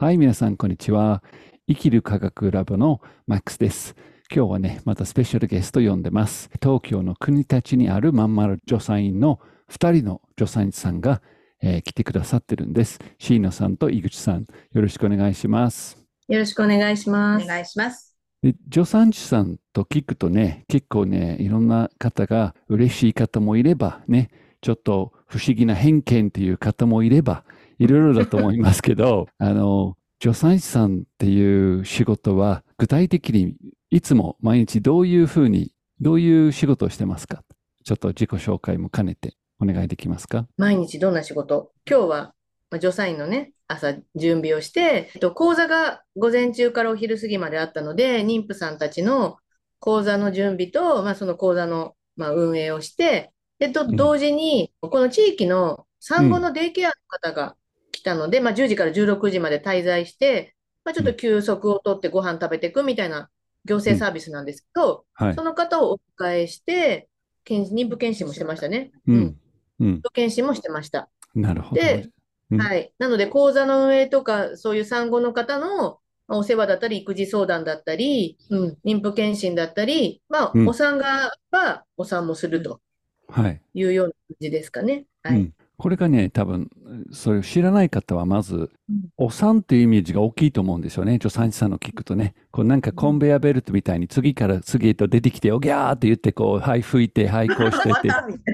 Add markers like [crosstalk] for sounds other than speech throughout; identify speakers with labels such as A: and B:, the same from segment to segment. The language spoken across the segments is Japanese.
A: はい、皆さん、こんにちは。生きる科学ラボのマックスです。今日はね、またスペシャルゲスト呼んでます。東京の国立にあるまんまる助産院の2人の助産師さんが、えー来てくださってるんです。椎野さんと井口さん、よろしくお願いします。
B: よろしくお願いします。
C: お願いします。
A: で助産師さんと聞くとね、結構ね、いろんな方が嬉しい方もいればね、ちょっと不思議な偏見っていう方もいれば、いろいろだと思いますけど、[laughs] あの、助産師さんっていう仕事は、具体的にいつも毎日どういうふうに、どういう仕事をしてますか？ちょっと自己紹介も兼ねてお願いできますか？
B: 毎日どんな仕事？今日は、まあ、助産院のね、朝準備をして、えっと、講座が午前中からお昼過ぎまであったので、妊婦さんたちの講座の準備と、まあ、その講座の、まあ、運営をして、で、と
A: うん。
B: 同時に、この地域の産後のデイケアの方が来たので、まあ、10時から16時まで滞在して、まあ、ちょっと休息を取ってご飯食べていくみたいな行政サービスなんですけど、
A: はい
B: そ。の方をお迎えして、検妊婦検診もしてましたね。
A: う
B: うんん。
A: うん。
B: 検診もしてました。
A: なるほど。
B: で
A: うん
B: はい。なので、講座の運営とか、そういう産後の方のまあお世話だったり、育児相談だったり、うん、妊婦検診だったり、まあ、
A: うん
B: お産がはお産もすると
A: はい。
B: いうような感じですかね。はい。
A: うん、これがね、多分、それを知らない方は、まず
B: うん、
A: お産っていうイメージが大きいと思うんですよね。助産師さんの聞くとね。こうなんかコンベヤベルトみたいに次から次へと出てきて、おぎゃーって言って、こう、はい、吹いて、はい、こうしてっ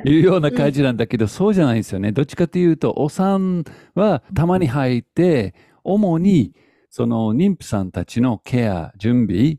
A: て [laughs] いうような感じなんだけど、そうじゃないんですよね。どっちかというと、お産はたまに入って、主に、その妊婦さんたちのケア、準備、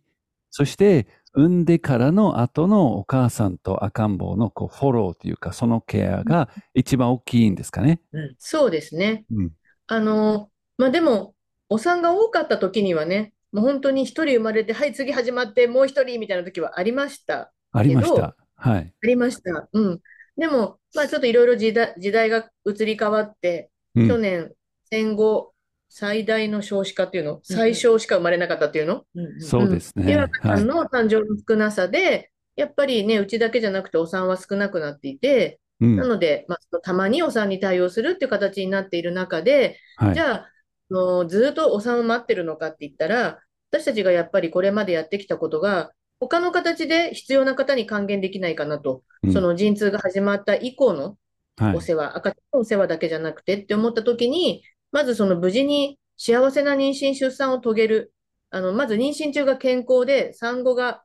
A: そして、産んでからの後のお母さんと赤ん坊のこうフォローというか、そのケアが一番大きいんですかね。
B: そうですね。
A: うん。
B: あの、まあ、でも、お産が多かった時にはね、もう本当に一人生まれて、はい、次始まって、もう一人みたいな時はありました。
A: ありました。はい。
B: ありました。うん。でも、まあ、ちょっといろいろ時代、時代が移り変わって、
A: うん
B: 去年、戦後最大の少子化っていうの、最少しか生まれなかったっていうの、
A: そうですね。
B: で、赤ち
A: はい。
B: ゃんの誕生の少なさで、やっぱりね、うちだけじゃなくてお産は少なくなっていて、
A: うん。
B: なので、まあ、たまにお産に対応するっていう形になっている中で、
A: はい。
B: じゃあ、あのずっとお産を待ってるのかって言ったら、私たちがやっぱりこれまでやってきたことが、他の形で必要な方に還元できないかなと、
A: うん。
B: その陣痛が始まった以降の
A: はい。
B: お世話、赤ちゃんのお世話だけじゃなくてって思った時に、まずその無事に幸せな妊娠・出産を遂げる。あの、まず妊娠中が健康で、産後が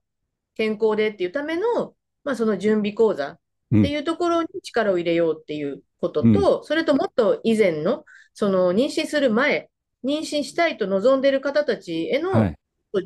B: 健康でっていうための、まあその準備講座っていうところに力を入れようっていうことと、それともっと以前の、その妊娠する前、妊娠したいと望んでいる方たちへの
A: はい。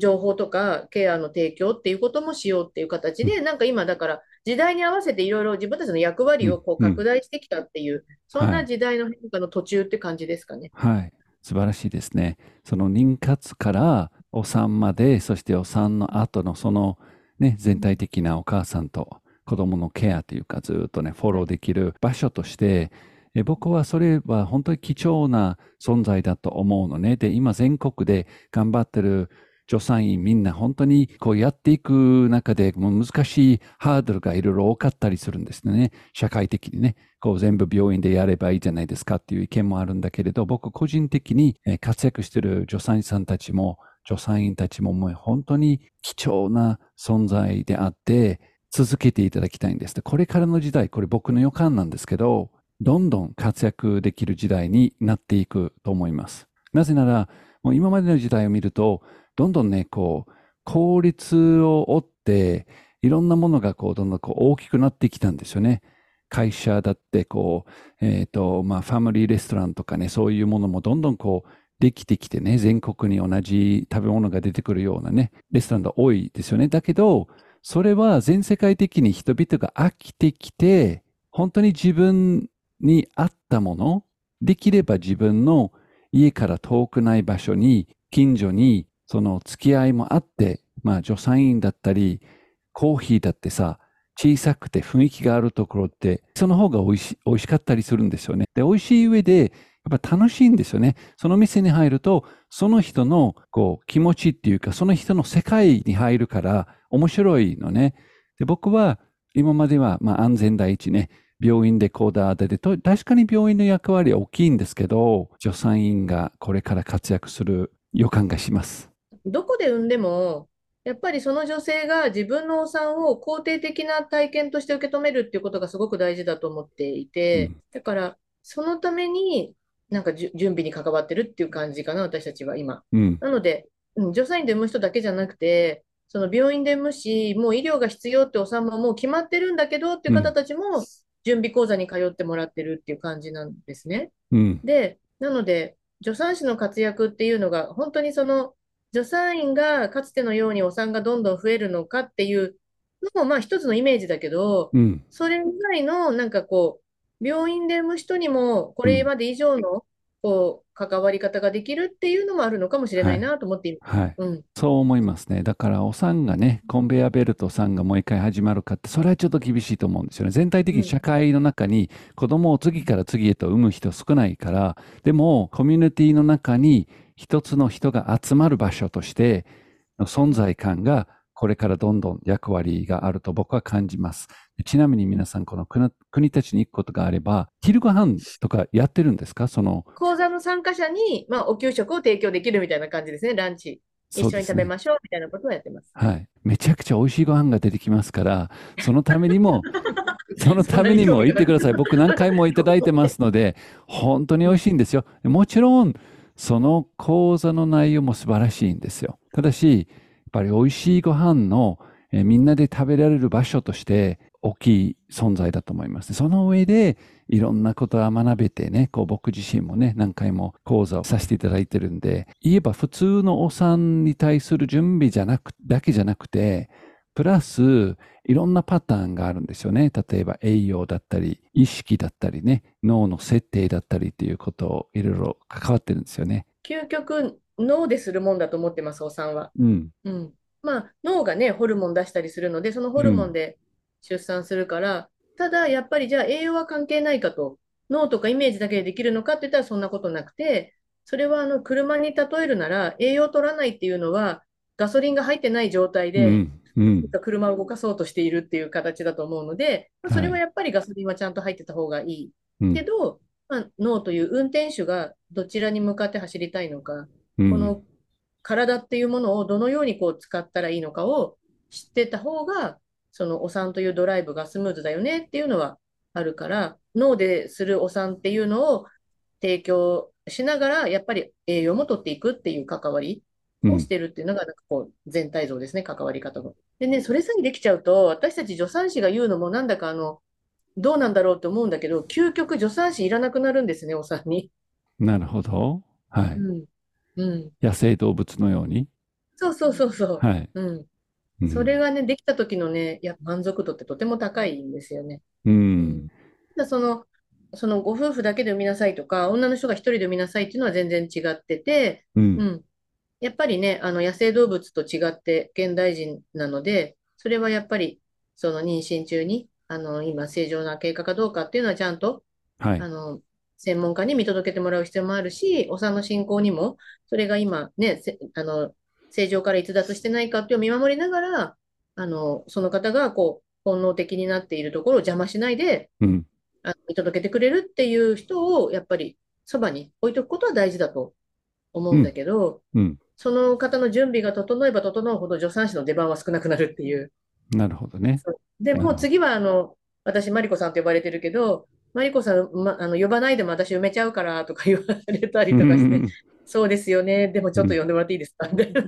B: 情報とかケアの提供っていうこともしようっていう形で、なんか今だから時代に合わせていろいろ自分たちの役割をこう
A: うん
B: 拡大してきたっていう、そん
A: は
B: ない時代の変化の途中って感じですかね。
A: はい。素晴らしいですね。その妊活からお産まで、そしてお産の後のそのね、全体的なお母さんと子供のケアというか、ずっとね、フォローできる場所として、え僕はそれは本当に貴重な存在だと思うのね。で、今全国で頑張ってる助産院みんな本当にこうやっていく中でもう難しいハードルがいろいろ多かったりするんですね。社会的にね。こう全部病院でやればいいじゃないですかっていう意見もあるんだけれど、僕個人的に活躍している助産師さんたちも、助産院たちももう本当に貴重な存在であって、続けていただきたいんです。これからの時代、これ僕の予感なんですけど、どんどん活躍できる時代になっていくと思います。なぜなら、もう今までの時代を見ると、どんどんね、こう、効率を追って、いろんなものがこう、どんどんこう大きくなってきたんですよね。会社だって、こう、えっ、と、まあ、ファミリーレストランとかね、そういうものもどんどんこう、できてきてね、全国に同じ食べ物が出てくるようなね、レストランが多いですよね。だけど、それは全世界的に人々が飽きてきて、本当に自分に合ったもの、できれば自分の家から遠くない場所に、近所に、その付き合いもあって、まあ、助産院だったり、コーヒーだってさ、小さくて雰囲気があるところって、その方が美味し美味しかったりするんですよね。で、美味しい上で、やっぱ楽しいんですよね。その店に入ると、その人のこう気持ちっていうか、その人の世界に入るから面白いのね。で、僕は今まではまあ安全第一ね、病院でこうだでで、と確かに病院の役割は大きいんですけど、助産院がこれから活躍する予感がします。
B: どこで産んでも、やっぱりその女性が自分のお産を肯定的な体験として受け止めるっていうことがすごく大事だと思っていて、
A: うん
B: だからそのためになんか準備に関わってるっていう感じかな、私たちは今。
A: うん。
B: なので、うん助産院で産む人だけじゃなくて、その病院で産むし、もう医療が必要ってお産ももう決まってるんだけどっていう方たちも準備講座に通ってもらってるっていう感じなんですね。
A: うん。
B: で、なので、助産師の活躍っていうのが、本当にその、助産院がかつてのようにお産がどんどん増えるのかっていうのも、まあ一つのイメージだけど、
A: うん。
B: それ以外の、なんかこう、病院で産む人にも、これまで以上の、こう、関わり方ができるっていうのもあるのかもしれないなと思っています。
A: はい。
B: うん。
A: そう思いますね。だから、お産がね、コンベヤベルトさんがもう一回始まるかって、それはちょっと厳しいと思うんですよね。全体的に社会の中に子供を次から次へと産む人少ないから、でも、コミュニティの中に一つの人が集まる場所としての存在感が、これからどんどん役割があると僕は感じます。ちなみに皆さん、この国国立に行くことがあれば、昼ご飯とかやってるんですか？その、
B: 講座の参加者に、まあ、お給食を提供できるみたいな感じですね、ランチ。一緒に食べましょうみたいなことをやってます。
A: はい。めちゃくちゃ美味しいご飯が出てきますから、そのためにも、[laughs] そのためにも言ってください。僕何回もいただいてますので、[laughs] 本当に美味しいんですよ。もちろん、その講座の内容も素晴らしいんですよ。ただし、やっぱり美味しいご飯の、えみんなで食べられる場所として大きい存在だと思います。その上で、いろんなことは学べてね、こう僕自身もね、何回も講座をさせていただいてるんで、言えば普通のお産に対する準備じゃなく、だけじゃなくて、プラス、いろんなパターンがあるんですよね。例えば栄養だったり、意識だったりね、脳の設定だったりっていうことをいろいろ関わってるんですよね。
B: 究極、脳でするもんだと思ってます、お産は。
A: うん。
B: うん。まあ、脳がね、ホルモン出したりするので、そのホルモンで出産するから、ただ、やっぱりじゃあ栄養は関係ないかと、脳とかイメージだけでできるのかって言ったらそんなことなくて、それはあの車に例えるなら、栄養取らないっていうのは、ガソリンが入ってない状態
A: う
B: で、
A: ん。うん。
B: 車を動かそうとしているっていう形だと思うので、まあそれはやっぱりガソリンはちゃんと入ってた方がいい。
A: うん
B: けど、まあ、脳という運転手がどちらに向かって走りたいのか、
A: うん
B: この体っていうものをどのようにこう使ったらいいのかを知ってた方が、そのお産というドライブがスムーズだよねっていうのはあるから、脳でするお産っていうのを提供しながら、やっぱり栄養も取っていくっていう関わりをしてるっていうのが、なんかこう全体像ですね、関わり方が。でね、それさえできちゃうと、私たち助産師が言うのもなんだかあの、どうなんだろうと思うんだけど、究極助産師いらなくなるんですね、お産に。
A: なるほど。はい。
B: うん。うん。
A: 野生動物のように。
B: そうそうそうそう。
A: はい。
B: うん。
A: うん
B: それがね、できた時のね、や満足度ってとても高いんですよね。
A: うん。
B: だその、そのご夫婦だけで産みなさいとか、女の人が一人で産みなさいっていうのは全然違ってて、
A: う。
B: うんん。やっぱりね、あの野生動物と違って現代人なので、それはやっぱりその妊娠中に、あの今正常な経過かどうかっていうのはちゃんと、
A: はい
B: あ。の専門家に見届けてもらう必要もあるし、お産の進行にも、それが今ね、せあの正常から逸脱してないかっていうのを見守りながら、あのその方がこう本能的になっているところを邪魔しないで
A: うん。
B: あの見届けてくれるっていう人をやっぱりそばに置いておくことは大事だと思うんだけど、
A: うん。
B: その方の準備が整えば整うほど助産師の出番は少なくなるっていう。
A: なるほどね。
B: で、
A: うん
B: もう次はあの私、マリコさんと呼ばれてるけど、マリコさん、ま、あの呼ばないでも私埋めちゃうからとか言われたりとかして、そうですよね、でもちょっと呼んでもらっていいですか？みたいな。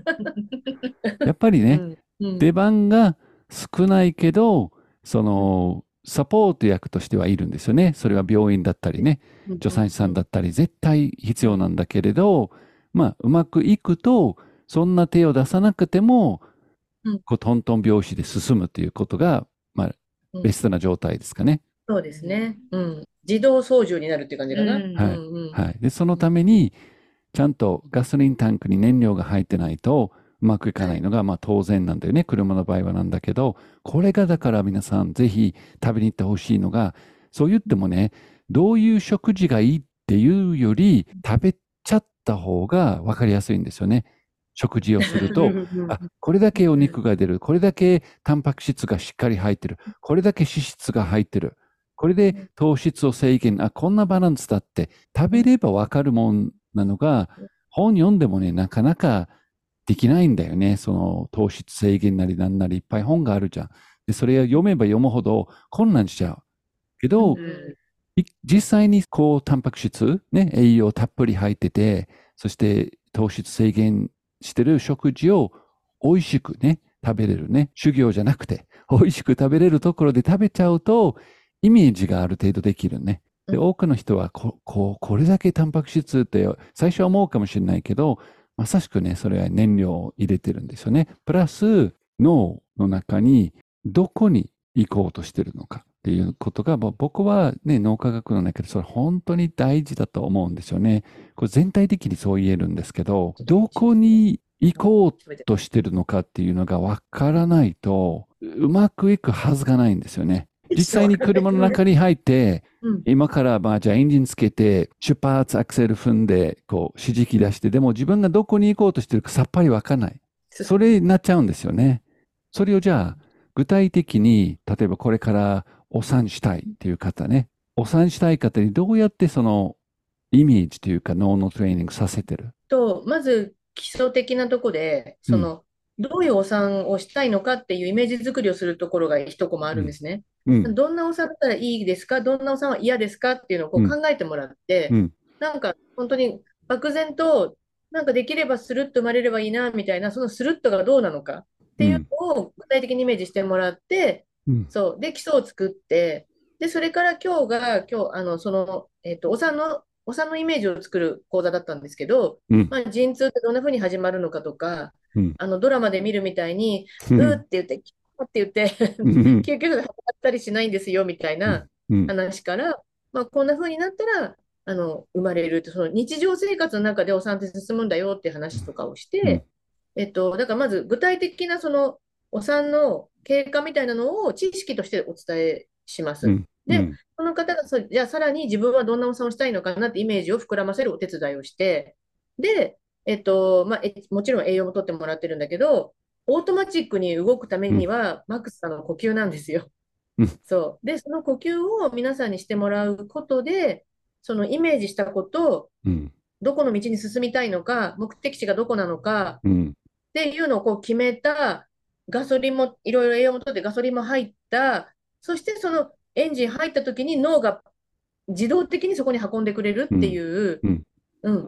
A: やっぱりね、[laughs]
B: うんうん
A: 出番が少ないけど、その、サポート役としてはいるんですよね。それは病院だったりね、助産師さんだったり、絶対必要なんだけれど、まあ、うまくいくと、そんな手を出さなくても
B: うん、
A: こうトントン拍子で進むということが、まあ、
B: うん
A: ベストな状態ですかね。
B: そうですね。うん。自動操縦になるっていう感じかな。
C: うん
A: はいはい。で、そのために、ちゃんとガソリンタンクに燃料が入ってないと、うまくいかないのが、まあ当然なんだよね。車の場合はなんだけど、これがだから皆さんぜひ食べに行ってほしいのが、そう言ってもね、どういう食事がいいっていうより、食べちゃった方が分かりやすいんですよね。食事をすると、あ、これだけお肉が出る、これだけタンパク質がしっかり入ってる、これだけ脂質が入ってる。これで糖質を制限、あ、こんなバランスだって食べればわかるもんなのが、本読んでもね、なかなかできないんだよね。その糖質制限なりなんなりいっぱい本があるじゃん。で、それを読めば読むほど困難しちゃう。けど、
B: うん
A: 実際にこう、タンパク質、ね、栄養たっぷり入ってて、そして糖質制限してる食事を美味しくね、食べれるね。修行じゃなくて、美味しく食べれるところで食べちゃうと、イメージがある程度できるね。で、
B: うん
A: 多くの人はこ、こう、これだけタンパク質って最初は思うかもしれないけど、まさしくね、それは燃料を入れてるんですよね。プラス、脳の中にどこに行こうとしてるのかっていうことが、ぼ僕はね、脳科学の中でそれ本当に大事だと思うんですよね。これ全体的にそう言えるんですけど、どこに行こうとしてるのかっていうのがわからないと、うまくいくはずがないんですよね。実際に車の中に入って、
B: うん
A: 今からまあじゃあエンジンつけて、出発、アクセル踏んで、こう指示器出して、でも自分がどこに行こうとしてるかさっぱりわかんない。それになっちゃうんですよね。それをじゃあ、具体的に、例えばこれからお産したいっていう方ね、お産したい方にどうやってそのイメージというか脳のトレーニングさせてる？
B: と、まず基礎的なとこで、その、どういうお産をしたいのかっていうイメージ作りをするところが一コマあるんですね。
A: うん。
B: どんなお産だったらいいですか？どんなお産は嫌ですかっていうのをこ
A: う
B: うん考えてもらって
A: う、ん。
B: なんか本当に漠然と、なんかできればスルッと生まれればいいなみたいな、そのスルッとがどうなのかっていうのを具体的にイメージしてもらって、
A: うん。
B: そう。で、基礎を作って、で、それから今日が、今日、あの、その、えっと、お産の、お産のイメージを作る講座だったんですけど、
A: うん。
B: まあ、陣痛ってどんな風に始まるのかとか、
A: うん
B: あの、ドラマで見るみたいに、
A: う
B: うんーって言って、って言って、
A: うん。
B: 救急車で運ばったりしないんですよ、みたいな
A: うん。
B: 話から、まあ、こんな風になったら、あの、生まれるって、その日常生活の中でお産って進むんだよって話とかをして、えっと、だからまず具体的なそのお産の経過みたいなのを知識としてお伝えします。
A: うん。
B: で
A: うん
B: その方がそ、じゃあさらに自分はどんなお産をしたいのかなってイメージを膨らませるお手伝いをして、で、えっと、まあ、えもちろん栄養もとってもらってるんだけど、オートマチックに動くためには、マックスさんの呼吸なんですよ
A: うん。
B: そう。で、その呼吸を皆さんにしてもらうことで、そのイメージしたこと、
A: うん。
B: どこの道に進みたいのか、目的地がどこなのか、
A: うん。
B: っていうのをこう決めた、ガソリンもいろいろ栄養もとってガソリンも入った、そしてそのエンジン入った時に脳が自動的にそこに運んでくれるっていう、
A: うん
B: うん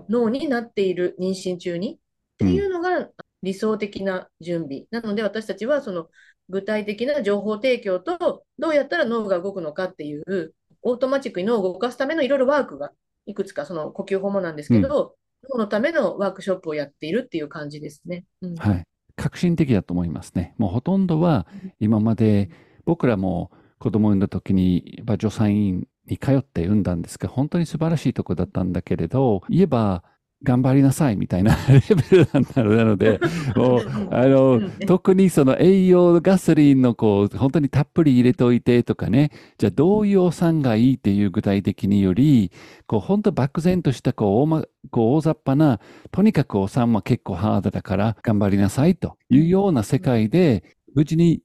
B: 脳になっている妊娠中にっていうのが理想的な準備。なので私たちはその具体的な情報提供とどうやったら脳が動くのかっていうオートマチックに脳を動かすためのいろいろワークがいくつかその呼吸法もなんですけど、脳のためのワークショップをやっているっていう感じですね。うん
A: はい。革新的だと思いますね。もうほとんどは今まで僕らも子供を産んだ時に助産院に通って産んだんですが、本当に素晴らしいとこだったんだけれど、言えば頑張りなさいみたいな [laughs] レベルなので、もう、あの、特にその栄養ガソリンのこう、本当にたっぷり入れておいてとかね、じゃあどういうお産がいいっていう具体的により、こう、本当漠然としたこう、大ま、こう、大雑把な、とにかくお産は結構ハードだから頑張りなさいというような世界で、無事に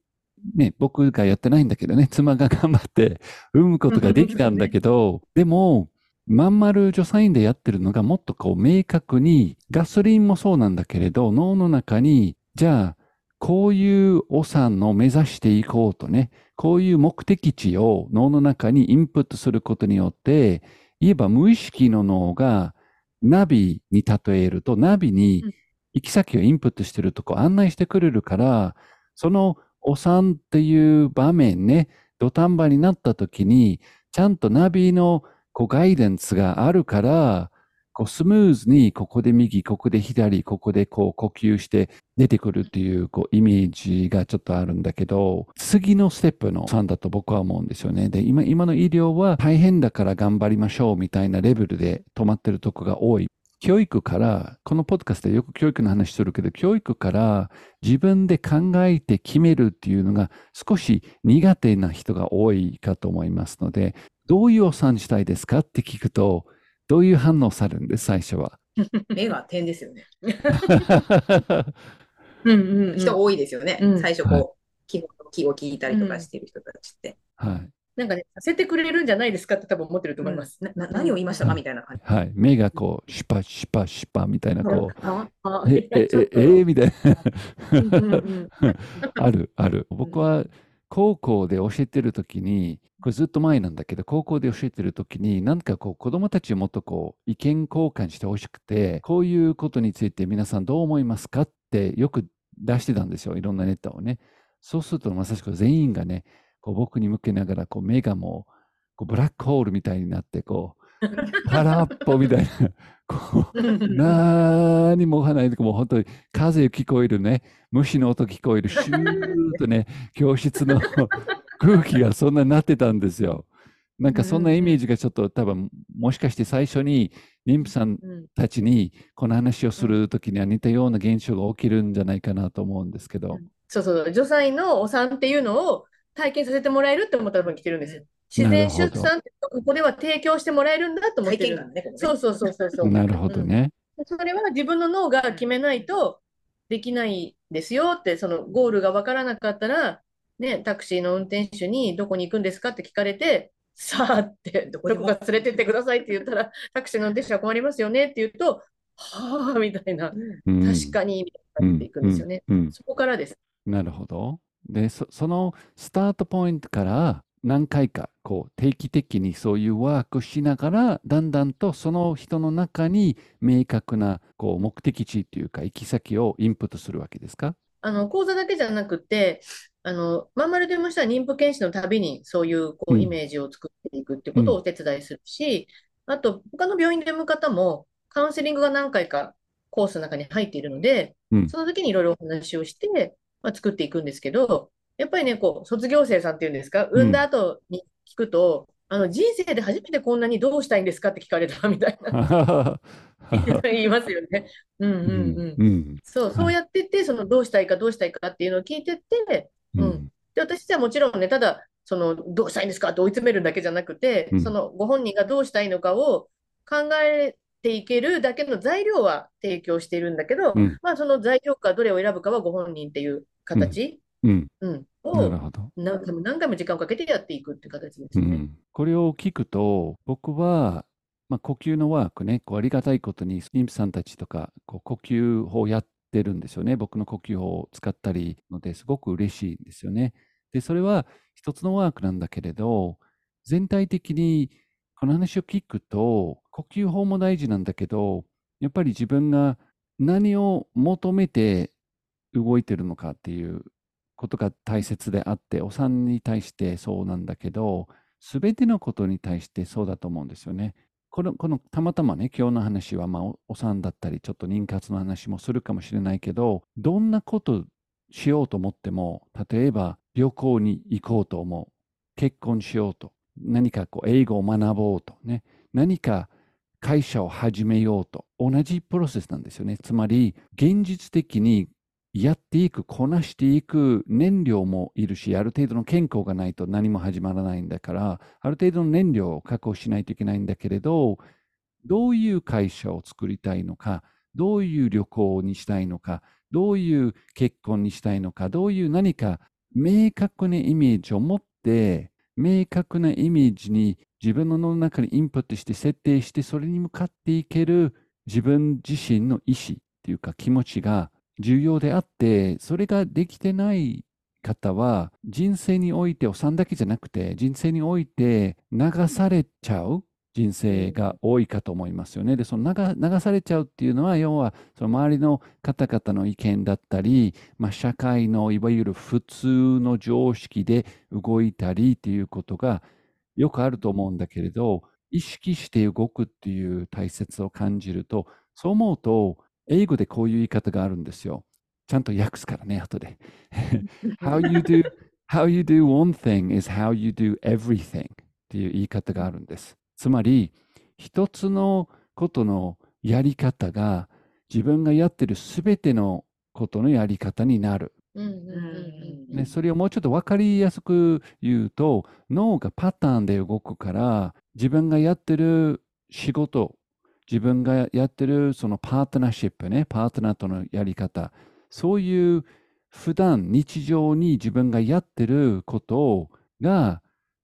A: ね、僕がやってないんだけどね、妻が頑張って産むことができたんだけど、でも、まん丸助産院でやってるのがもっとこう明確に、ガソリンもそうなんだけれど、脳の中に、じゃあ、こういうお産を目指していこうとね、こういう目的地を脳の中にインプットすることによって、言えば無意識の脳がナビに例えると、ナビに
B: うん。
A: 行き先をインプットしてるとこ案内してくれるから、そのお産っていう場面ね、土壇場になった時に、ちゃんとナビのこうガイダンスがあるから、こうスムーズにここで右、ここで左、ここでこう呼吸して出てくるっていうこうイメージがちょっとあるんだけど、次のステップの3だと僕は思うんですよね。で、今、今の医療は大変だから頑張りましょうみたいなレベルで止まってるとこが多い。教育から、このポッドカストでよく教育の話するけど、教育から自分で考えて決めるっていうのが少し苦手な人が多いかと思いますので、どういうお産したいですかって聞くと、どういう反応されるんです、最初は？
C: 目が点ですよね。[laughs]
B: うんうんうん
C: 人多いですよね。
B: うん
C: 最初
A: はい
C: こう、記号記号聞いたりとかしてる人たちって。
A: はい。
B: なんかね、させてくれるんじゃないですかって多分思ってると思います。
C: なな何を言いましたか？みたいな感じ。
A: はい。目がこう、シュパシュパシュパみたいな、こう、
B: ああ
A: え、え、え、え、みたいな。
B: うん [laughs]
A: ある、ある。僕は高校で教えてるときに、これずっと前なんだけど、高校で教えてるときに、なんかこう、子供たちをもっとこう、意見交換してほしくて、こういうことについて皆さんどう思いますかってよく出してたんですよ。いろんなネタをね。そうすると、まさしく全員がね、こう僕に向けながら、こう、目がもう、こうブラックホールみたいになって、こう、[laughs] 空っぽみたいな、こう、何もわないで、もう本当に風聞こえるね、虫の音聞こえる、シューッとね、教室の [laughs] 空気がそんなになってたんですよ。なんかそんなイメージがちょっと多分、もしかして最初に妊婦さん
B: うん。
A: たちにこの話をするときには似たような現象が起きるんじゃないかなと思うんですけど。
B: そうそう、助産院のお産っていうのを体験させてもらえるって思ったら来てるんですよ。自然出産ってここでは提供してもらえるんだと思ってる。
C: ね。[laughs]
B: そうそうそうそうそう。
A: なるほどね。
B: それは自分の脳が決めないとできないですよって、そのゴールが分からなかったら、ね、タクシーの運転手にどこに行くんですかって聞かれて、さあって、どこか？連れてってくださいって言ったら、タクシーの運転手は困りますよねって言うと、はあみたいな、
A: うん
B: 確かに、なっていくんですよね。
A: うんうん
B: そこからです。
A: なるほど。で、そそのスタートポイントから何回かこう定期的にそういうワークしながら、だんだんとその人の中に明確なこう目的地というか行き先をインプットするわけですか？
B: あの講座だけじゃなくて、あのまんまるでもしたら妊婦検診のたびにそういうこ
A: う
B: うんイメージを作っていくってことをお手伝いするし、あと他の病院で産む方もカウンセリングが何回かコースの中に入っているので、
A: うん。
B: その時にいろいろお話をして、まあ、作っていくんですけど、やっぱりね、こう卒業生さんっていうんですか、産んだ後に聞くと、あの人生で初めてこんなにどうしたいんですかって聞かれたみたいな。言いますよね。うんうんうん。
A: うん。
B: そう、そうやってって、そのどうしたいかどうしたいかっていうのを聞いてって、
A: うん。
B: うん。で、私はもちろんね、ただ、そのどうしたいんですかって追い詰めるだけじゃなくて、
A: うん。
B: そのご本人がどうしたいのかを考えていけるだけの材料は提供しているんだけど、
A: うん。
B: まあその材料かどれを選ぶかはご本人っていう形、
A: うん
B: を
A: ほど。
B: 何回も何回も時間をかけてやっていくっていう形ですね。
A: うん、これを聞くと、僕は、まあ、呼吸のワークね、こうありがたいことに、妊婦さんたちとか、こう呼吸法やってるんですよね。僕の呼吸法を使ったりので、すごく嬉しいんですよね。で、それは一つのワークなんだけれど、全体的にこの話を聞くと、呼吸法も大事なんだけど、やっぱり自分が何を求めて動いてるのかっていうことが大切であって、お産に対してそうなんだけど、すべてのことに対してそうだと思うんですよね。この、このたまたまね、今日の話は、まあ、おお産だったり、ちょっと妊活の話もするかもしれないけど、どんなことしようと思っても、例えば旅行に行こうと思う、結婚しようと、何かこう英語を学ぼうと。ね、何か会社を始めようと、同じプロセスなんですよね。つまり、現実的にやっていく、こなしていく燃料もいるし、ある程度の健康がないと何も始まらないんだから、ある程度の燃料を確保しないといけないんだけれど、どういう会社を作りたいのか、どういう旅行にしたいのか、どういう結婚にしたいのか、どういう何か明確なイメージを持って、明確なイメージに自分の脳の中にインプットして設定して、それに向かっていける自分自身の意思っていうか気持ちが重要であって、それができてない方は、人生において、お産だけじゃなくて、人生において流されちゃう人生が多いかと思いますよね。で、その流されちゃうっていうのは、要は、その周りの方々の意見だったり、まあ、社会のいわゆる普通の常識で動いたりっていうことがよくあると思うんだけれど、意識して動くっていう大切を感じると、そう思うと、英語でこういう言い方があるんですよ。ちゃんと訳すからね、後で。[laughs] [laughs] how you do, how you do one thing is how you do everything っていう言い方があるんです。つまり、一つのことのやり方が自分がやってるすべてのことのやり方になる。ね、それをもうちょっと分かりやすく言うと、脳がパターンで動くから、自分がやってる仕事、自分がやってるそのパートナーシップね、パートナーとのやり方、そういう普段日常に自分がやってることが、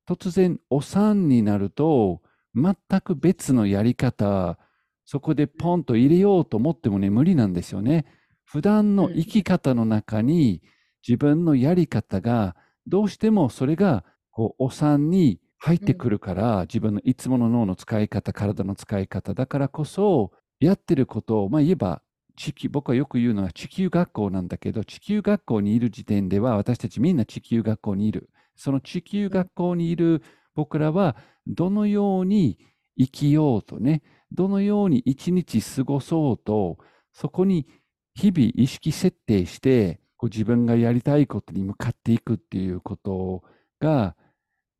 A: 突然お産になると、全く別のやり方、そこでポンと入れようと思ってもね、無理なんですよね。普段の生き方の中に自分のやり方が、どうしてもそれがこうお産に入ってくるから、自分のいつもの脳の使い方、体の使い方だからこそ、やってることを、まあ言えば、地球、僕はよく言うのは地球学校なんだけど、地球学校にいる時点では、私たちみんな地球学校にいる。その地球学校にいる僕らは、どのように生きようとね、どのように一日過ごそうと、そこに日々意識設定して、こう自分がやりたいことに向かっていくっていうことが、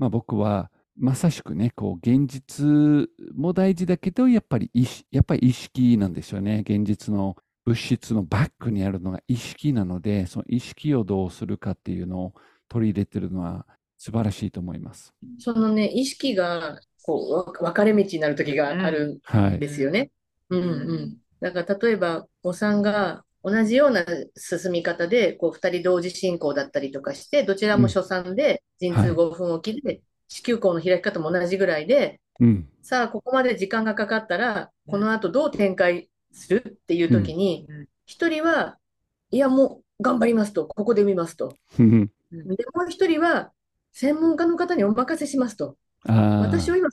A: まあ僕はまさしくね、こう現実も大事だけど、やっぱり意識やっぱり意識なんですよね。現実の物質のバックにあるのが意識なので、その意識をどうするかっていうのを取り入れてるのは素晴らしいと思います。
B: そのね、意識がこうわ分かれ道になる時がある
A: はい。
B: んですよね。うんうん。だから例えば、お産が同じような進み方で、こう2人同時進行だったりとかして、どちらも初産で、陣痛5分おきで、子宮口の開き方も同じぐらいで、
A: うん。
B: さあ、ここまで時間がかかったら、この後どう展開するっていう時に
C: うん、
B: 一人は、いや、もう頑張りますと、ここで見ますと。
A: ふふ
B: で、もう一人は、専門家の方にお任せしますと。
A: ああ、
B: 私を今、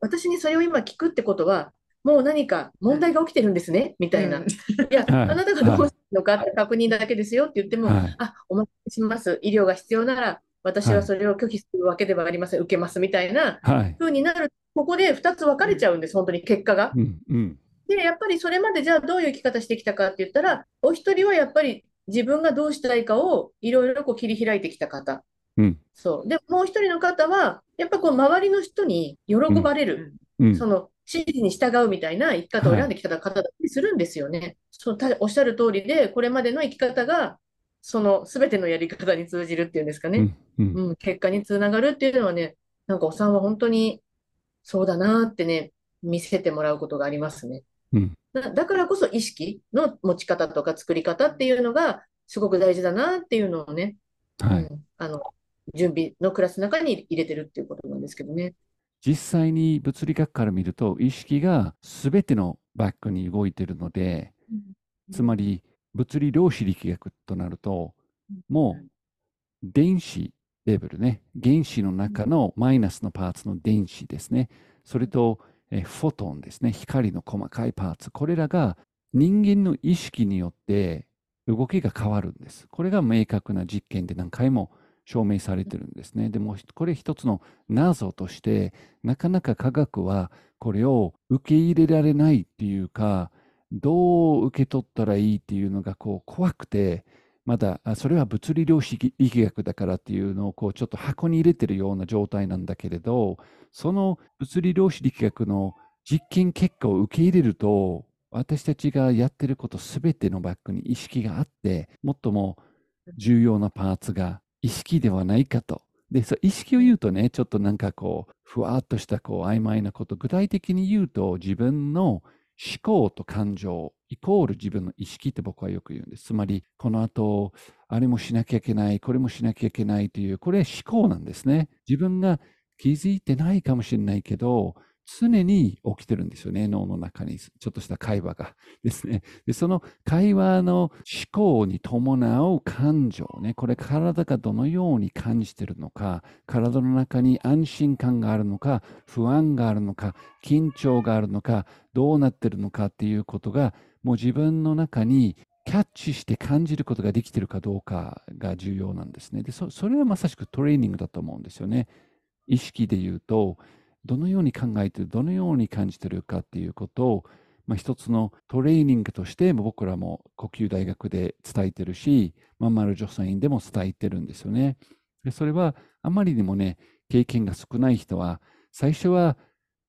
B: 私にそれを今聞くってことは、もう何か問題が起きてるんですね、みたいな。
C: うん
B: いや、
A: はい
B: あなたがどうするのかって確認だけですよって言っても、
A: はい。
B: あ、お任せします。医療が必要なら、私はそれを拒否するわけではありません。受けますみたいな
A: はい。
B: 風になる。ここで2つ分かれちゃうんです、本当に結果が。
A: うん。うん。
B: で、やっぱりそれまでじゃあどういう生き方してきたかって言ったら、お一人はやっぱり自分がどうしたいかをいろいろこう切り開いてきた方。
A: うん。
B: そう。で、もう一人の方は、やっぱこう周りの人に喜ばれる。
A: うん。
B: その指示に従うみたいな生き方を選んできた方だったりするんですよね。そうたおっしゃる通りで、これまでの生き方が、その全てのやり方に通じるっていうんですかね、
A: うん。うん。
B: うん、結果につながるっていうのはね、なんかお産は本当にそうだなってね、見せてもらうことがありますね。
A: うん。
B: だ、だからこそ意識の持ち方とか作り方っていうのがすごく大事だなっていうのをね、
A: はい。
B: うん、あの準備のクラスの中に入れてるっていうことなんですけどね。
A: 実際に物理学から見ると、意識が全てのバックに動いているので、つまり物理量子力学となると、もう電子レベルね、原子の中のマイナスのパーツの電子ですね、それとえフォトンですね、光の細かいパーツ、これらが人間の意識によって動きが変わるんです。これが明確な実験で何回も証明されてるんですね。でもこれ一つの謎として、なかなか科学はこれを受け入れられないっていうか、どう受け取ったらいいっていうのがこう怖くて、まだそれは物理量子力学だからっていうのをこうちょっと箱に入れてるような状態なんだけれど、その物理量子力学の実験結果を受け入れると、私たちがやってることすべてのバックに意識があって、もっとも重要なパーツが意識ではないかと。で、そう意識を言うとね、ちょっとなんかこう、ふわっとしたこう曖昧なこと、具体的に言うと自分の思考と感情イコール自分の意識って僕はよく言うんです。つまり、この後、あれもしなきゃいけない、これもしなきゃいけないという、これ思考なんですね。自分が気づいてないかもしれないけど、常に起きてるんですよね、脳の中に。ちょっとした会話が [laughs] ですね。で、その会話の思考に伴う感情ね、これ体がどのように感じてるのか、体の中に安心感があるのか、不安があるのか、緊張があるのか、どうなってるのかっていうことが、もう自分の中にキャッチして感じることができてるかどうかが重要なんですね。で、そそれはまさしくトレーニングだと思うんですよね。意識で言うと、どのように考えてる、どのように感じてるかっていうことを、まあ、一つのトレーニングとして僕らも呼吸大学で伝えてるし、まんまる助産院でも伝えてるんですよね。でそれはあまりにもね、経験が少ない人は、最初は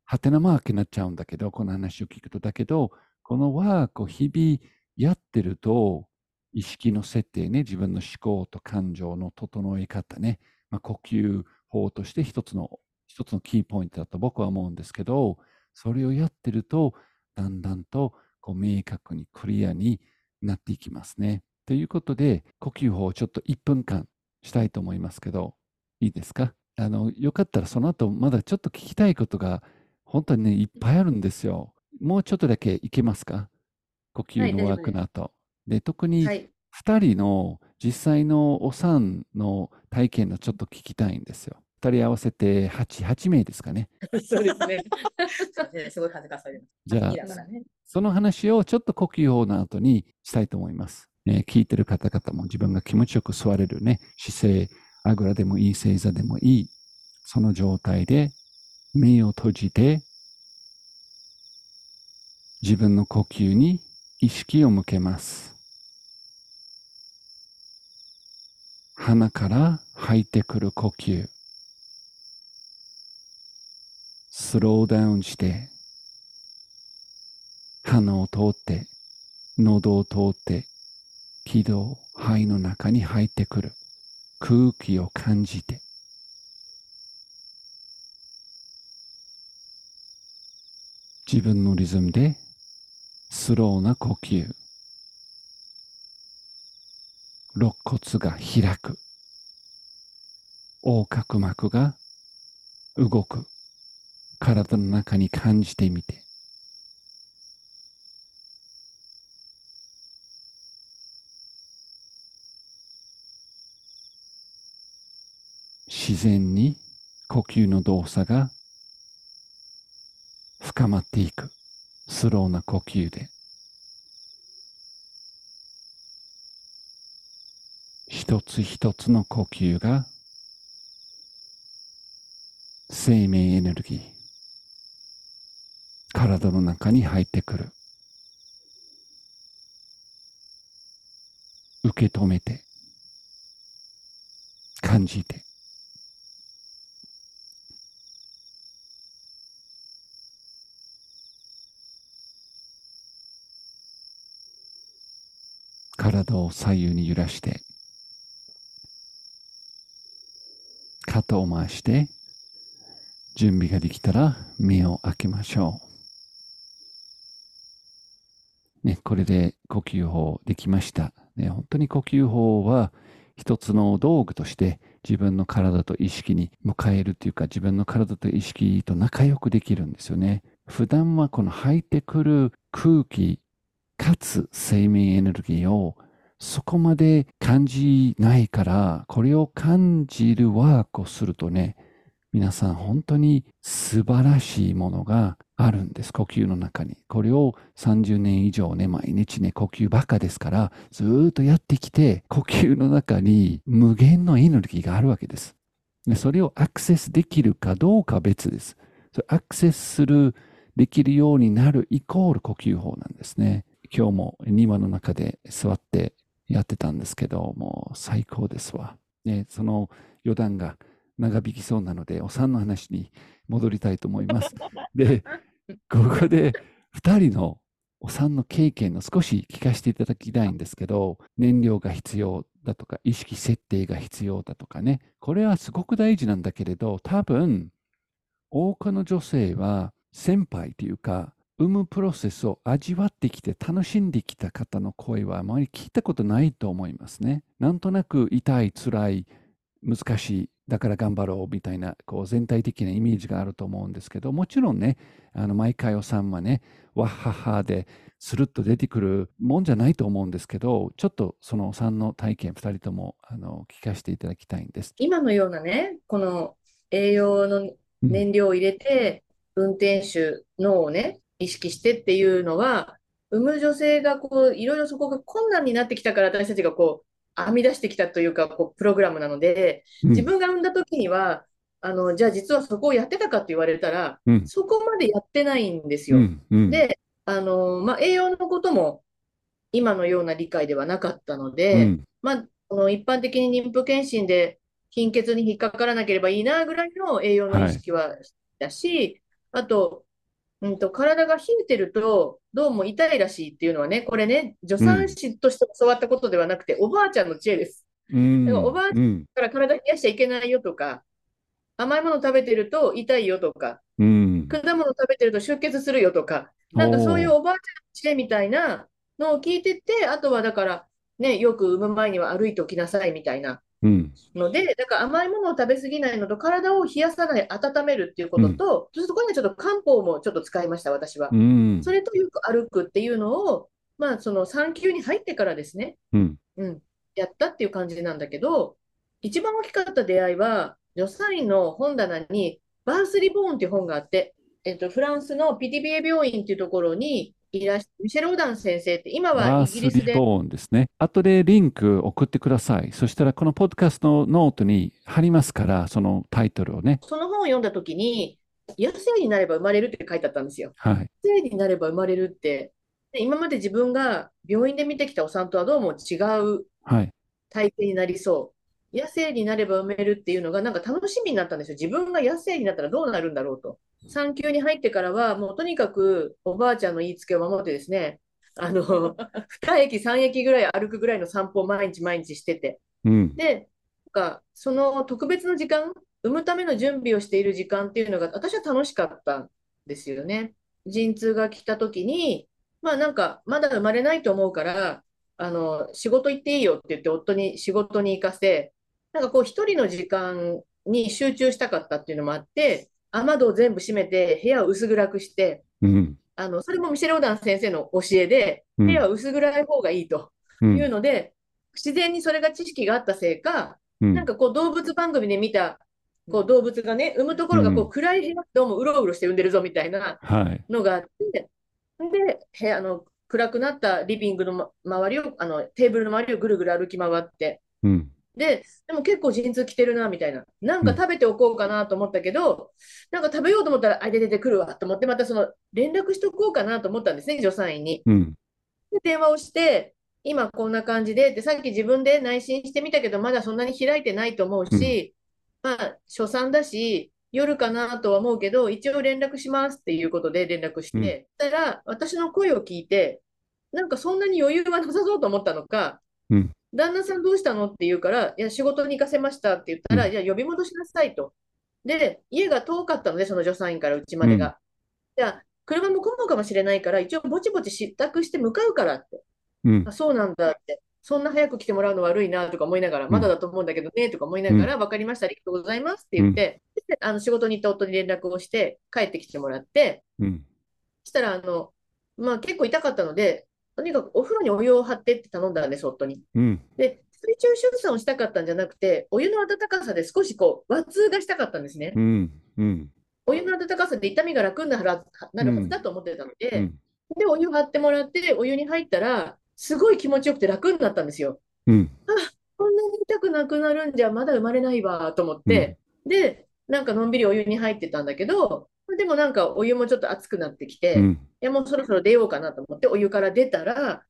A: ハテナマークになっちゃうんだけど、この話を聞くと。だけど、このワークを日々やってると、意識の設定ね、自分の思考と感情の整え方ね、まあ、呼吸法として一つの一つのキーポイントだと僕は思うんですけど、それをやってると、だんだんとこう明確にクリアになっていきますね。ということで、呼吸法をちょっと1分間したいと思いますけど、いいですか？あの、よかったらその後まだちょっと聞きたいことが本当にね、いっぱいあるんですよ。もうちょっとだけいけますか？呼
B: はい、
A: 吸の。ワークの後。で、特に
B: はい。
A: 2人の実際のお産の体験のちょっと聞きたいんですよ。2人合わせて8、8名ですか [laughs] ね。
B: そうですね。
C: ねすごい恥ずかしされます。
A: じゃあ
C: ね。
A: その話をちょっと呼吸法の後にしたいと思います。ね、聞いてる方々も自分が気持ちよく座れるね、姿勢、あぐらでもいい、正座でもいい、その状態で目を閉じて、自分の呼吸に意識を向けます。鼻から吐いてくる呼吸。スローダウンして、鼻を通って、喉を通って、気道、肺の中に入ってくる空気を感じて、自分のリズムでスローな呼吸。肋骨が開く。横隔膜が動く。体の中に感じてみて。自然に呼吸の動作が深まっていく。スローな呼吸で。一つ一つの呼吸が生命エネルギー。体の中に入ってくる。受け止めて。感じて。体を左右に揺らして。肩を回して。準備ができたら目を開けましょう。ね、これで呼吸法できました。ね、本当に呼吸法は一つの道具として自分の体と意識に迎えるというか自分の体と意識と仲良くできるんですよね。普段はこの入ってくる空気かつ生命エネルギーをそこまで感じないからこれを感じるワークをするとね皆さん本当に素晴らしいものがあるんです。呼吸の中に。これを30年以上ね毎日ね呼吸ばっかですからずっとやってきて呼吸の中に無限のエネルギーがあるわけです。それをアクセスできるかどうか別です。アクセスするできるようになるイコール呼吸法なんですね。今日も庭の中で座ってやってたんですけどもう最高ですわ、ね、その余談が長引きそうなのでお産の話に戻りたいと思います [laughs] でここで2人のお産の経験を少し聞かせていただきたいんですけど燃料が必要だとか意識設定が必要だとかねこれはすごく大事なんだけれど多分多くの女性は先輩というか産むプロセスを味わってきて楽しんできた方の声はあまり聞いたことないと思いますね。なんとなく痛い、辛い、難しい、だから頑張ろうみたいなこう全体的なイメージがあると思うんですけど、もちろんね、あの毎回お産はね、わっはっはでスルッと出てくるもんじゃないと思うんですけど、ちょっとそのお産の体験、2人ともあの聞かせていただきたいんです。
B: 今のようなね、この栄養の燃料を入れて、運転手脳をね、意識してっていうのは、産む女性がこういろいろそこが困難になってきたから私たちがこう編み出してきたというかこうプログラムなので、
A: うん。
B: 自分が産んだ時にはあのじゃあ実はそこをやってたかって言われたら、
A: うん。
B: そこまでやってないんですよ。
A: うんうん。
B: で、あのまあ、栄養のことも今のような理解ではなかったので、
A: うん。
B: まあ、この一般的に妊婦検診で貧血に引っかからなければいいなぐらいの栄養の意識はだし、あと、うんと、体が冷えてるとどうも痛いらしいっていうのはね、これね、助産師として教わったことではなくて、おばあちゃんの知恵です。
A: うん。
B: だからおばあちゃ
A: うん。
B: だから体冷やしちゃいけないよとか、甘いもの食べてると痛いよとか、
A: うん。
B: 果物食べてると出血するよとか、なんかそういうおばあちゃんの知恵みたいなのを聞いてて、あとはだから、ね、よく産む前には歩いておきなさいみたいな、
A: うん。
B: ので、だから甘いものを食べ過ぎないのと、体を冷やさない、温めるっていうことと、そこにはちょっと漢方もちょっと使いました、私は
A: う。ん。
B: それとよく歩くっていうのを、まあ、その産休に入ってからですね、
A: うん。
B: うん、やったっていう感じなんだけど、一番大きかった出会いは、助産院の本棚に、バースリボーンっていう本があって、えっと、フランスのピティビエ病院っていうところにいらっしゃミシェル・オダン先生って、今はイギリスで、
A: リボーンですね。後でリンク送ってください。そしたらこのポッドキャストのノートに貼りますから、そのタイトルをね。
B: その本を読んだときに、野生になれば生まれるって書いてあったんですよ。
A: はい。
B: 野生になれば生まれるって、で今まで自分が病院で見てきたお産とはどうも違う
A: はい。
B: 体験になりそう。野生になれば産めるっていうのがなんか楽しみになったんですよ。自分が野生になったらどうなるんだろうと。産休に入ってからはもうとにかくおばあちゃんの言いつけを守ってですね、あの、[laughs] 2駅3駅ぐらい歩くぐらいの散歩を毎日毎日してて。
A: うん。
B: で、なんかその特別の時間、産むための準備をしている時間っていうのが私は楽しかったんですよね。陣痛が来た時に、まあなんかまだ生まれないと思うから、あの、仕事行っていいよって言って夫に仕事に行かせ、なんかこう一人の時間に集中したかったっていうのもあって、雨戸を全部閉めて部屋を薄暗くして、
A: うん。
B: あの、それもミシェル・オダン先生の教えで、
A: うん
B: 部屋は薄暗い方がいいと
A: うん
B: いうので、自然にそれが知識があったせいか、
A: うん
B: なんかこう動物番組で見たこう動物がね、産むところがこ
A: うん
B: う暗い部屋どうもうろうろして産んでるぞみたいな
A: はい。
B: のがあって、で、部屋の暗くなったリビングのま周りを、あのテーブルの周りをぐるぐる歩き回って、
A: うん。
B: で、でも結構陣痛来てるなみたいな、なんか食べておこうかなと思ったけど、なんか食べようと思ったら、あ、で出てくるわと思って、またその連絡しとこうかなと思ったんですね、助産院に。
A: うん。
B: で、電話をして、今こんな感じで、で、さっき自分で内診してみたけど、まだそんなに開いてないと思うし、まあ、初産だし、夜かなとは思うけど、一応連絡しますっていうことで連絡して、そしたら、私の声を聞いて、なんかそんなに余裕はなさそうと思ったのか、
A: うん
B: 旦那さんどうしたの？って言うから、いや、仕事に行かせましたって言ったら、
A: うん
B: いや、呼び戻しなさいと。で、家が遠かったので、その助産院からうちまでが。じゃあ、車も混むかもしれないから、一応ぼちぼち支度して向かうからって。
A: うん
B: あ、。そうなんだって。そんな早く来てもらうの悪いなとか思いながら、
A: ん
B: まだだと思うんだけどねとか思いながら、わかりました、ありがとうございますって言って、であの仕事に行った夫に連絡をして、帰ってきてもらって、したら、あの、まあ結構痛かったので、とにかくお風呂にお湯を張ってって頼んだんです、夫に。
A: うん。
B: で、水中出産をしたかったんじゃなくて、お湯の温かさで少しこう、和痛がしたかったんですね
A: う。ん。うん。
B: お湯の温かさで痛みが楽になるはずだと思ってたので、
A: うん。
B: で、お湯張ってもらって、お湯に入ったら、すごい気持ちよくて楽になったんですよ。
A: うん。
B: こんなに痛くなくなるんじゃまだ生まれないわと思って、で、なんかのんびりお湯に入ってたんだけど、でもなんかお湯もちょっと熱くなってきて、い
A: うん。
B: やもうそろそろ出ようかなと思ってお湯から出たら、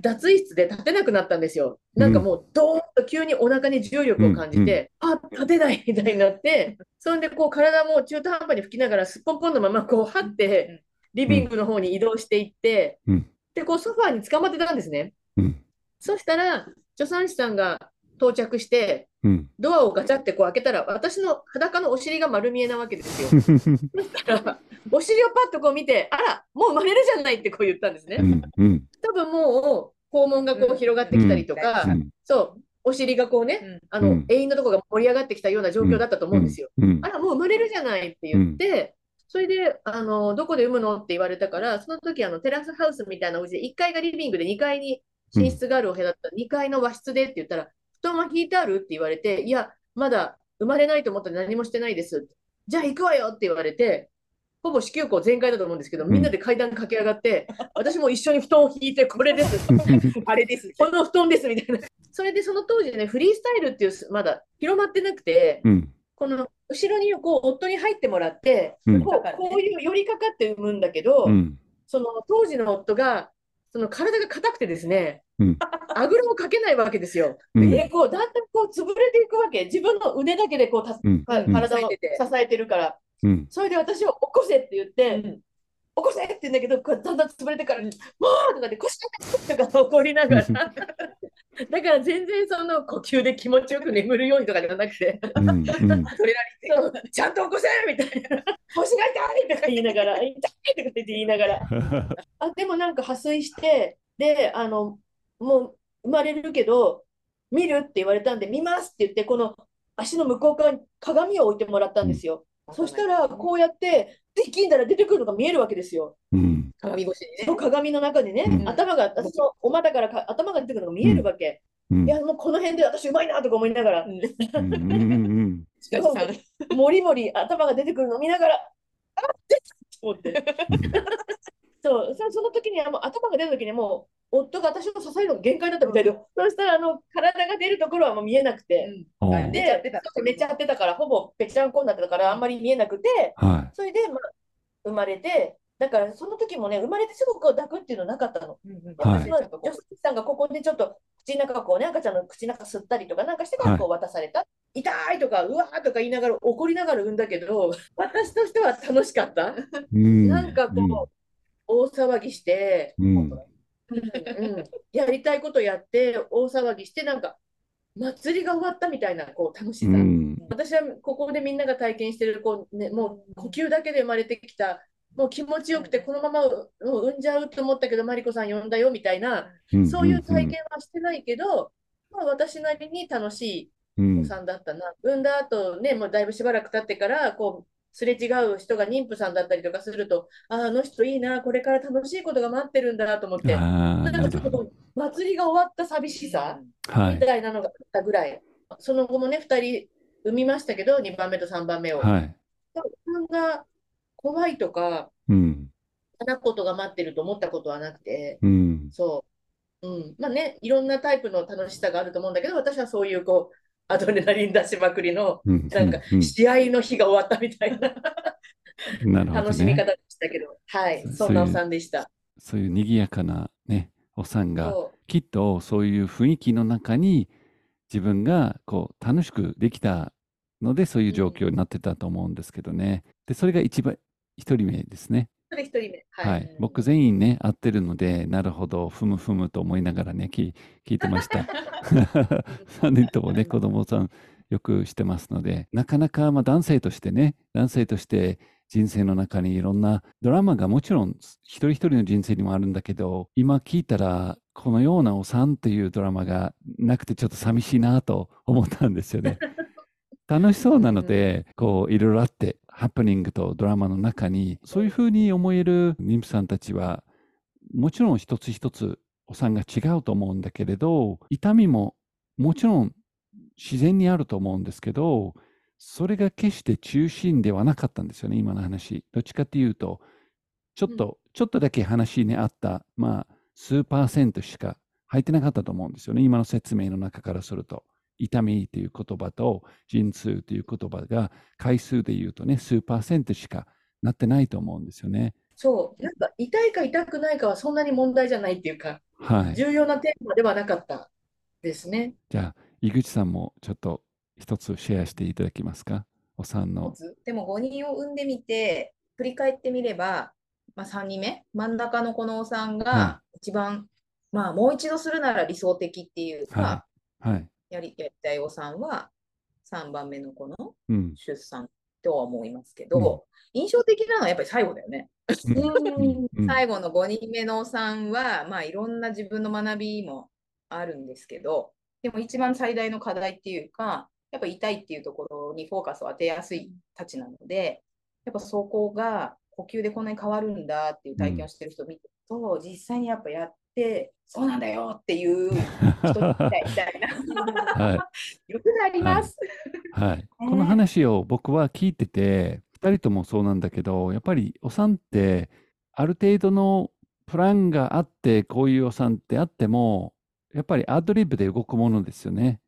B: 脱衣室で立てなくなったんですよ。なんかもうドーンと急にお腹に重力を感じて、あ、立てないみたいになって、そんでこう体も中途半端に吹きながらすっぽんぽんのままこう張って、リビングの方に移動していって、
A: うん
B: で、こうソファーに捕まってたんですね。
A: うん。
B: そしたら、助産師さんが到着して、
A: うん。
B: ドアをガチャってこう開けたら、私の裸のお尻が丸見えなわけですよ。そしたら、お尻をパッとこう見て、あら、もう生まれるじゃないってこう言ったんですね。
A: うん。うん。
B: 多分もう、肛門がこう広がってきたりとか、
A: うん。
B: そう、お尻がこうね、
C: うん
B: あの、
A: うん
B: 永遠のとこが盛り上がってきたような状況だったと思うんですよ。
A: うん
B: あ。ら、もう生まれるじゃないって言って、それで、あの、どこで産むのって言われたから、その時、あの、テラスハウスみたいなお家で、1階がリビングで2階に寝室があるお部屋だったら、2階の和室でって言ったら、布団は引いてある？って言われて、いや、まだ生まれないと思ったら何もしてないです。じゃあ行くわよって言われて、ほぼ子宮口全開だと思うんですけど、みんなで階段駆け上がって、私も一緒に布団を引いて、これです。[laughs]
C: あれです。
B: この布団ですみたいな。それでその当時ね、フリースタイルっていう、まだ広まってなくて、
A: うん。
B: この後ろにこう夫に入ってもらって、
A: うん
B: こうこういう寄りかかって産むんだけど、
A: うん。
B: その当時の夫が、その体が硬くてですね、
A: うん
B: あぐらをかけないわけですよ。
A: うん
B: で、こう、だんだんこう潰れていくわけ。自分の腕だけでこうたす、
A: うん。
B: 体を支
C: 支えてて
B: えてるから。
A: うん。
B: それで私を起こせって言って、
C: うん
B: 起こせって言うんだけど、こうだんだん潰れてから、もうとかで腰とか怒りながら。だから全然その呼吸で気持ちよく眠るようにとかじゃなくて、
A: うん。うん。
C: それなり
B: そうちゃんと起こせみたいな。腰が痛いとか言いながら、痛いとかって言いながら。[laughs] あ、でもなんか破水して、で、あの、もう生まれるけど、見るって言われたんで、見ますって言って、この足の向こう側に鏡を置いてもらったんですよ。そしたら、こうやって、力んだら出てくるのが見えるわけですよ。
A: うん。
C: 鏡越しにね。
B: 鏡の中にね、
A: うん。
B: 頭が、私のお股からか頭が出てくるのが見えるわけ。
A: うん。
B: いや、もうこの辺で私うまいなとか思いながら、
C: うん。
A: うん。うん。うん。
C: しかしさん。
B: もりもり頭が出てくるのを見ながら、あ出たと思って。そう、そその時にはもう頭が出た時にもう、夫が私を支えるのが限界だったみたいで、そしたらあの体が出るところはもう見えなくて、
A: おう
C: はい出ちゃっ
B: ちゃってたから、ほぼぺちゃんこになってたから、あんまり見えなくて、
A: は
B: それで、まあ、生まれて、だからその時もね、生まれてすぐこう抱くっていうのなかったの。
A: はい。
B: 私は助産師さんがここでちょっと口の中こうね、赤ちゃんの口の中吸ったりとかなんかしてからこう渡された。痛いとか、うわーとか言いながら怒りながら産んだけど、[laughs] 私としては楽しかった。
A: い。うん。
B: なんかこう、大騒ぎして、
A: うん。うん。
B: うんうん、やりたいことやって、大騒ぎして、なんか、祭りが終わったみたいなこう楽しさ。
A: うん。
B: 私はここでみんなが体験してるこう、ね、もう呼吸だけで生まれてきた、もう気持ちよくて、このままう産んじゃうと思ったけど、マリコさん呼んだよみたいな、
A: うん
B: そういう体験はしてないけど、まあ、私なりに楽しい
A: うん
B: お子さんだったな。産んだ後ね、もうだいぶしばらく経ってから、こう、すれ違う人が妊婦さんだったりとかすると、ああ、あの人いいな、これから楽しいことが待ってるんだと思って、な
A: なん。
B: かちょっと祭りが終わった寂しさみ
A: はい。
B: たいなのがあったぐらい。その後もね、2人産みましたけど、2番目と3番目を。
A: はい。
B: でもそんな怖いとか、
A: うん。
B: ことが待ってると思ったことはなくて、
A: うん。
B: そう。うん。まあね、いろんなタイプの楽しさがあると思うんだけど、私はそういうこう、アドレナリン出しまくりの、
A: うん。
B: なんか
A: うん
B: 試合の日が終わったみたいな。楽しみ方でしたけど、はい、
A: そ
B: そんなお産でした。
A: そういう賑やかなね、お産が、
B: そ
A: きっとそういう雰囲気の中に自分がこう楽しくできたので、そういう状況になってたと思うんですけどね。で、それが一番、一人目ですね。は
B: い。
A: 僕全員ね、会ってるので、なるほど、ふむふむと思いながらね、聞聞いてました。3人ともね、子供さんよくしてますので、なかなかまあ男性としてね、男性として人生の中にいろんなドラマがもちろん一人一人の人生にもあるんだけど、今聞いたら、このようなお産っていうドラマがなくてちょっと寂しいなと思ったんですよね。楽しそうなので、こういろいろあって、ハプニングとドラマの中に、そういうふうに思える妊婦さんたちは、もちろん一つ一つお産が違うと思うんだけれど、痛みももちろん自然にあると思うんですけど、それが決して中心ではなかったんですよね、今の話。どっちかっていうと、ちょっと、ちょっとだけ話にあった、まあ、数パーセントしか入ってなかったと思うんですよね、今の説明の中からすると。痛みという言葉と陣痛という言葉が回数で言うとね、数パーセントしかなってないと思うんですよね。
B: そう。なんか痛いか痛くないかはそんなに問題じゃないっていうか、
A: はい。
B: 重要なテーマではなかったですね。
A: じゃあ、井口さんもちょっと一つシェアしていただけますか？お産の。
C: でも5人を産んでみて、振り返ってみれば、まあ、3人目、真ん中のこのお産
A: は
C: が一番、まあ、もう一度するなら理想的っていうか、
A: はい。はい。
C: やりやりたいお産は3番目の子の
A: うん。
C: 出産とは思いますけど、印象的なのはやっぱり最後だよね。
A: うん
B: うん
A: うん
C: 最後の5人目のお産は、まあ、いろんな自分の学びもあるんですけど、でも一番最大の課題っていうか、やっぱ痛いっていうところにフォーカスを当てやすいたちなので、やっぱそこが呼吸でこんなに変わるんだっていう体験をしてる人を見ると、実際にやっぱやって、そうなんだよっていう人みたいな、
A: はい。
C: よくなります。
A: はい。この話を僕は聞いてて、二人ともそうなんだけど、やっぱりお産って、ある程度のプランがあって、こういうお産ってあっても、やっぱりアドリブで動くものですよね。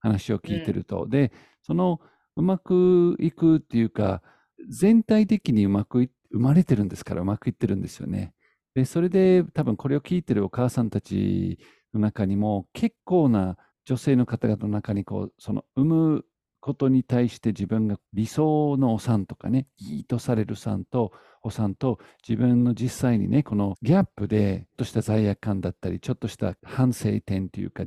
A: 話を聞いてると。で、そのうまくいくっていうか、全体的にうまくい生まれてるんですから、うまくいってるんですよね。で、それで多分これを聞いてるお母さんたちの中にも結構な女性の方々の中にこう、その産むことに対して自分が理想のお産とかね、いいとされる産とお産と自分の実際にね、このギャップで、ちょっとした罪悪感だったり、ちょっとした反省点というか、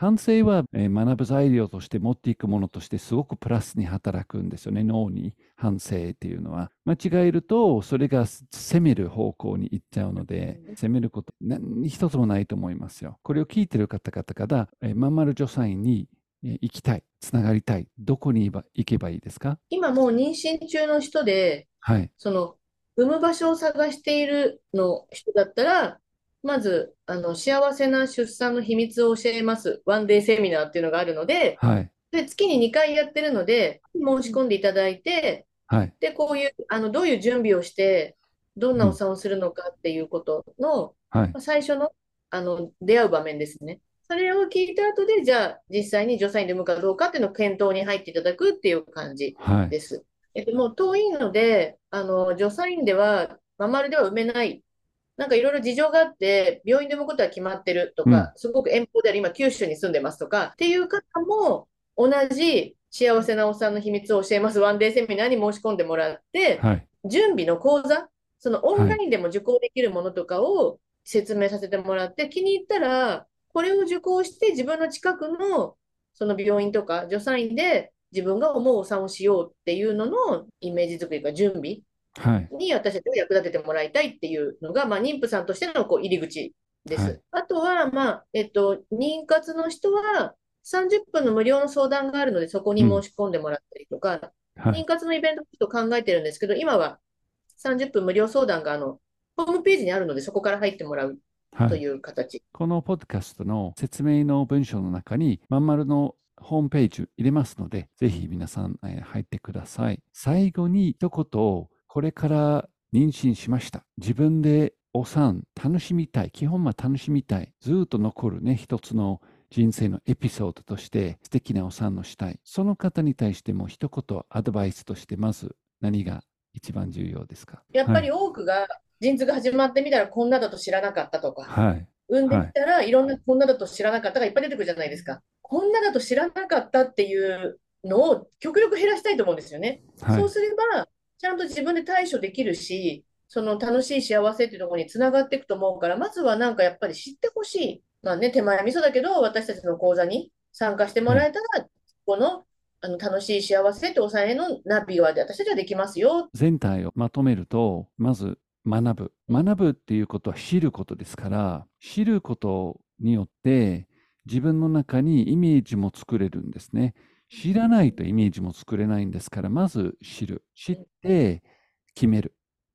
A: 反省は、えー学ぶ材料として持っていくものとしてすごくプラスに働くんですよね、脳に反省っていうのは。間違えると、それが責める方向に行っちゃうので、責めること何一つもないと思いますよ。これを聞いてる方々から、えーまんまる助産院にえー行きたい、つながりたい、どこに行けばいいですか？
B: 今もう妊娠中の人で、
A: はい。
B: その、産む場所を探しているの人だったら、まず、あの、幸せな出産の秘密を教えます。ワンデーセミナーっていうのがあるので、
A: はい。
B: で、月に2回やってるので、申し込んでいただいて、
A: はい。
B: で、こういう、あの、どういう準備をして、どんなお産をするのかっていうことの、
A: はい
B: ま。あ最初の、あの、出会う場面ですね。それを聞いた後で、じゃあ、実際に助産院で産むかどうかっていうのを検討に入っていただくっていう感じ
A: はい。
B: です。えっと、もう遠いので、あの、助産院では、まん丸では産めない。なんかいろいろ事情があって、病院で産むことは決まってるとか、すごく遠方である、今、九州に住んでますとか、っていう方も、同じ幸せなお産の秘密を教えますワンデーセミナーに申し込んでもらって、
A: はい。
B: 準備の講座、そのオンラインでも受講できるものとかを説明させてもらって、気に入ったら、これを受講して自分の近くのその病院とか助産院で自分が思うお産をしようっていうののイメージ作りか準備
A: はい。
B: に私たちを役立ててもらいたいっていうのが、まあ、妊婦さんとしてのこう入り口です。
A: はい
B: あとは、まあ、えっと、妊活の人は30分の無料の相談があるので、そこに申し込んでもらったりとか、
A: はい。
B: 妊活のイベントちょっと考えてるんですけど、今は30分無料相談があのホームページにあるので、そこから入ってもらう
A: はい。
B: という形。
A: このポッドキャストの説明の文章の中に、まんまるのホームページ入れますので、ぜひ皆さん、えー入ってください。最後に一言、これから妊娠しました。自分でお産楽しみたい。基本は楽しみたい。ずーっと残るね、一つの人生のエピソードとして素敵なお産をしたい。その方に対しても一言アドバイスとして、まず何が一番重要ですか？
B: やっぱり多くが陣痛が始まってみたらこんなだと知らなかったとか、
A: はい。
B: 産んでみたらいろんなこんなだと知らなかったがいっぱい出てくるじゃないですか。こんなだと知らなかったっていうのを極力減らしたいと思うんですよね。
A: はい。
B: そうすれば、ちゃんと自分で対処できるし、その楽しい幸せっていうところにつながっていくと思うから、まずはなんかやっぱり知ってほしい。まあね、手前味噌だけど、私たちの講座に参加してもらえたら、この、あの楽しい幸せとお産へのナビはで私たちはできますよ。
A: 全体をまとめると、まず学ぶ。学ぶっていうことは知ることですから、知ることによって自分の中にイメージも作れるんですね。知らないとイメージも作れないんですから、まず知る。知って決める。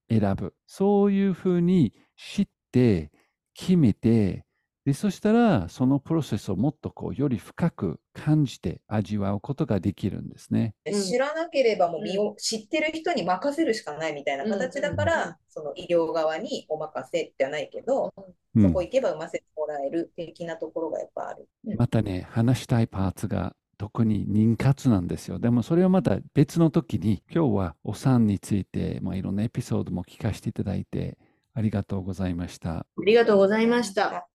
A: 選ぶ。そういうふうに知って決めて、で、そしたら、そのプロセスをもっとこう、より深く感じて味わうことができるんですね。
B: うん
C: 知らなければもう身を知ってる人に任せるしかないみたいな形だか
B: うんうん
C: ら、その医療側にお任せじゃないけど、
A: うん
C: そこ行けば産ませてもらえる的なところがやっぱある。
A: またね、話したいパーツが特に妊活なんですよ。でもそれはまた別の時に、今日はお産について、まあ、いろんなエピソードも聞かせていただいてありがとうございました。
B: ありがとうございました。